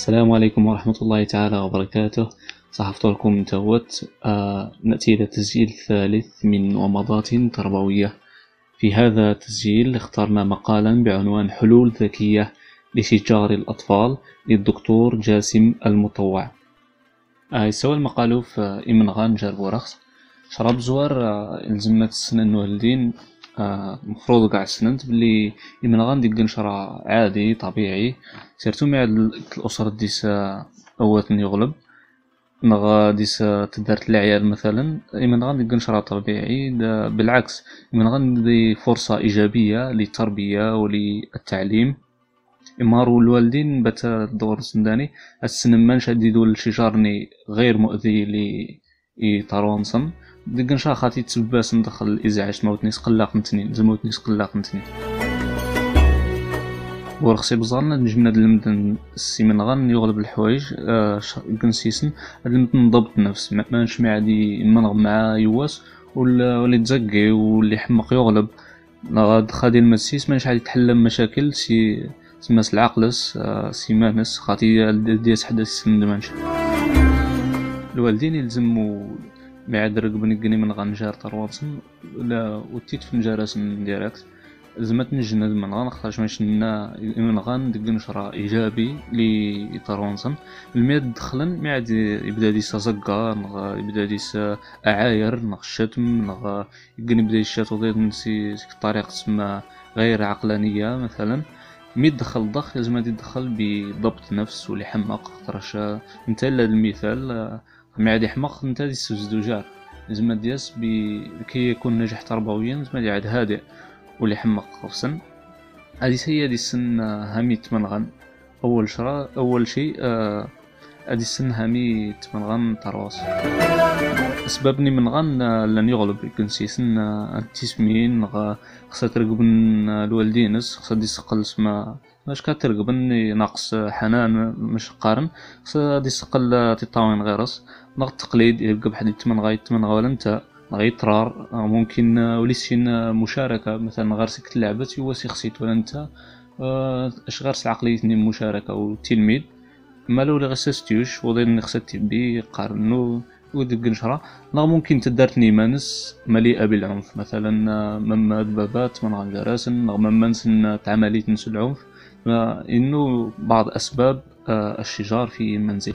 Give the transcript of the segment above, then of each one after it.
السلام عليكم ورحمة الله تعالى وبركاته. صحفت لكم توت. آه نأتي إلى تسجيل ثالث من ومضات تربوية. في هذا التسجيل اخترنا مقالا بعنوان حلول ذكية لشجار الأطفال للدكتور جاسم المطوع. آه يسوى المقالو في إمنغان جربو رخص شراب زوار آه الزمت السنة الوالدين مفروض قاع سننت بلي إمنغان ديك نشرا عادي طبيعي. سيرتو مع الأسر ديس أواتن يغلب. نغا ديس تدارت العيال مثلا إمنغان ديك نشرا طبيعي. بالعكس إمنغان دي فرصة إيجابية للتربية وللتعليم. إمارو الوالدين بات الدور سنداني. السنمان شديدو الشجارني غير مؤذي لي طرونسن ديك خاطي تسباس ندخل الإزعاج موتني سقلاق نتنين زموتني سقلاق نتنين ورخصي بزارنا نجمنا دلمد السيمن غان يغلب الحوايج آه كنسيسن دلمد نضبط النفس ما نشمع عادي منغ مع يواس ولا تزقي واللي حمق يغلب. غاد خادي المسيس مانش عادي تحل مشاكل سي سماس العقلس آه سي مانس خاطي ديس حدا سندمانش الوالدين يلزمو بعد رقبني قني من غنجار ترواتسن لا وتيت فنجارسن ديريكت. زعما نجند من غان خاطرش ماش من غان ديك نشرا إيجابي لي تروانسن المياد دخلن ما عاد يبدا ديسا زقا نغ يبدا ديسا أعاير نغ الشتم نغ يقني بدا يشات وضيط نسي طريقة تسمى غير عقلانية مثلا. مي دخل الضغط لازم يدخل بضبط نفس ولي حماق خاطرش انت المثال معاد يحمق نتا دي الزدوجار زعما دياس كي يكون ناجح تربويا زعما يعاد هادئ واللي حمق خفسن هادي هي دي السن هامي تمنغن أول شرا أول شيء آه هادي السن هامي تمنغن ترواس. أسبابني منغن لن يغلب كنسيسن التسمين خصها ترقب الوالدينس خصها دي سقل سما. باش كترقبن ناقص حنان مش قارن. خصها دي سقل تطاوين غيرس نغ التقليد حد يتمن غاية يتمن غا ولا نتا غا يطرار ممكن وليسين مشاركة. مثلا غير سكت لعبت هو سي خصيت ولا نتا. أش غير عقليتني مشاركة وتلميذ. ما لو غير ساستيوش وضين خصها تبي قارنو. ودق نشرا نغ ممكن تدارتني مانس مليئة بالعنف. مثلا مما دبابات من غنجراسن نغ تعمليت نس العنف. إنه بعض أسباب الشجار في المنزل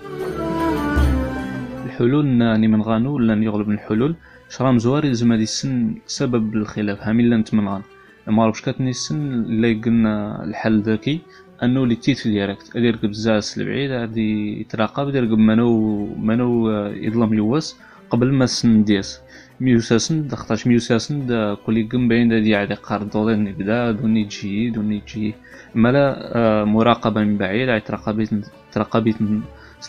الحلول ناني من غانو لأن يغلب الحلول. شرام زواري هادي السن سبب الخلاف. هامي لأن تمنغان ما كاتني السن اللي قلنا الحل ذكي أنه اللي تيت ديريكت ادير بزاف البعيد غادي يتراقب يدير منو منو يظلم يواس قبل ما السن دياس. ميوساسن دختاش ميوساسن دا كولي قم باين دا دي عادي قارد دوني بدا دوني تجي دوني تجي مالا مراقبة من بعيد عاد تراقبيت تراقبيت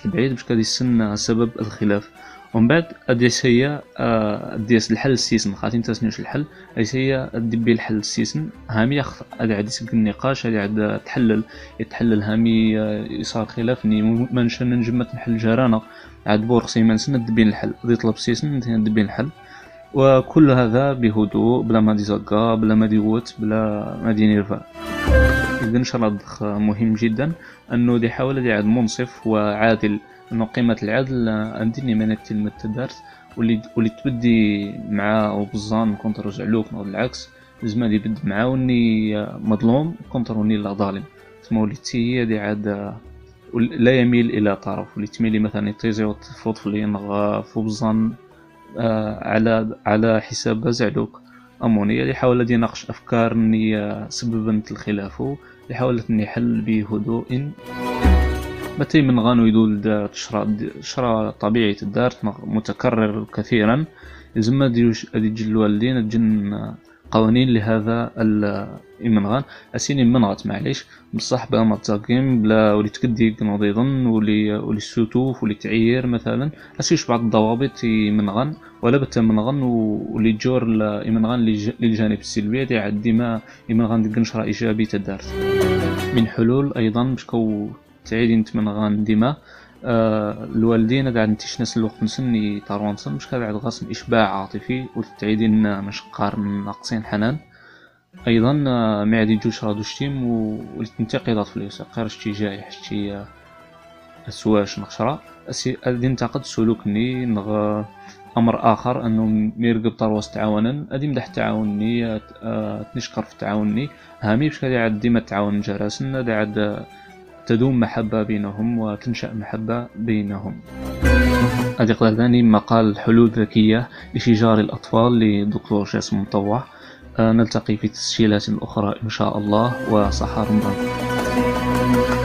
البعيد باش كادي السن سبب الخلاف. ومن بعد اديس هي اديس الحل السيسن خاطي انت سنيوش الحل اديس هي دبي الحل السيسن هامي ادي عاد يسق النقاش ادي عاد تحلل يتحلل هامي يصار خلاف ني منش نجمة نحل جرانا. عاد بورخسي ما نسن دبي الحل. غادي طلب سيسن دبي الحل. وكل هذا بهدوء بلا ما دي زقا بلا ما دي ووت بلا ما دي نيرفا. إذن شرط مهم جدا. أنه دي حاول دي عاد منصف وعادل. أنه قيمة العدل عندني من الكلمة تدارت واللي واللي تبدي مع وبزان كنت رجع لوك العكس. لازم دي بد معاه وني مظلوم كنت روني لا ظالم. تما وليت هي دي عاد لا يميل إلى طرف. واللي تميلي مثلا يطيزي وتفوت في فوبزان آه على على حساب زعلوك أمونية اللي حاول يناقش أفكار ني سببا الخلاف اللي حاولت إني حل بهدوء بتي من غانو يدول تشرا شرا طبيعي الدار متكرر كثيرا. يزم ديوش ادي جل الوالدين جن قوانين لهذا الإمنغان أسيني منغت معليش. بصح بلا ما تزاقيم بلا ولي تكدي نضيضن ولي ولي السوتوف ولي تعير مثلا. أسيش بعض الضوابط يمنغن ولا بتا منغن ولي جور الإمنغان للجانب السلبي. عاد ديما إمنغان دي نشرة إيجابي تدارت من حلول أيضا باش تعيدين تمنغان ديما. آه الوالدين قاعد نتيش الوقت نسني طاروانسن مش بعد غاصن إشباع عاطفي وتعيدين مش قار ناقصين حنان. أيضا آه معدي جوش رادو شتيم والتنتقدات في اليسا قير شتي جايح شتي سواش نخشرا غادي ننتقد سلوكني نغ أمر آخر أنه ميرقب طرواس تعاونا أدي مدح تعاوني تنشكر في تعاوني هامي باش غادي عاد ديما تعاون جراسنا غادي عاد تدوم محبة بينهم وتنشأ محبة بينهم. هذه ثاني مقال حلول ذكية لشجار الأطفال لدكتور جاسم مطوع. آه، نلتقي في تسجيلات أخرى إن شاء الله وصحة رمضان.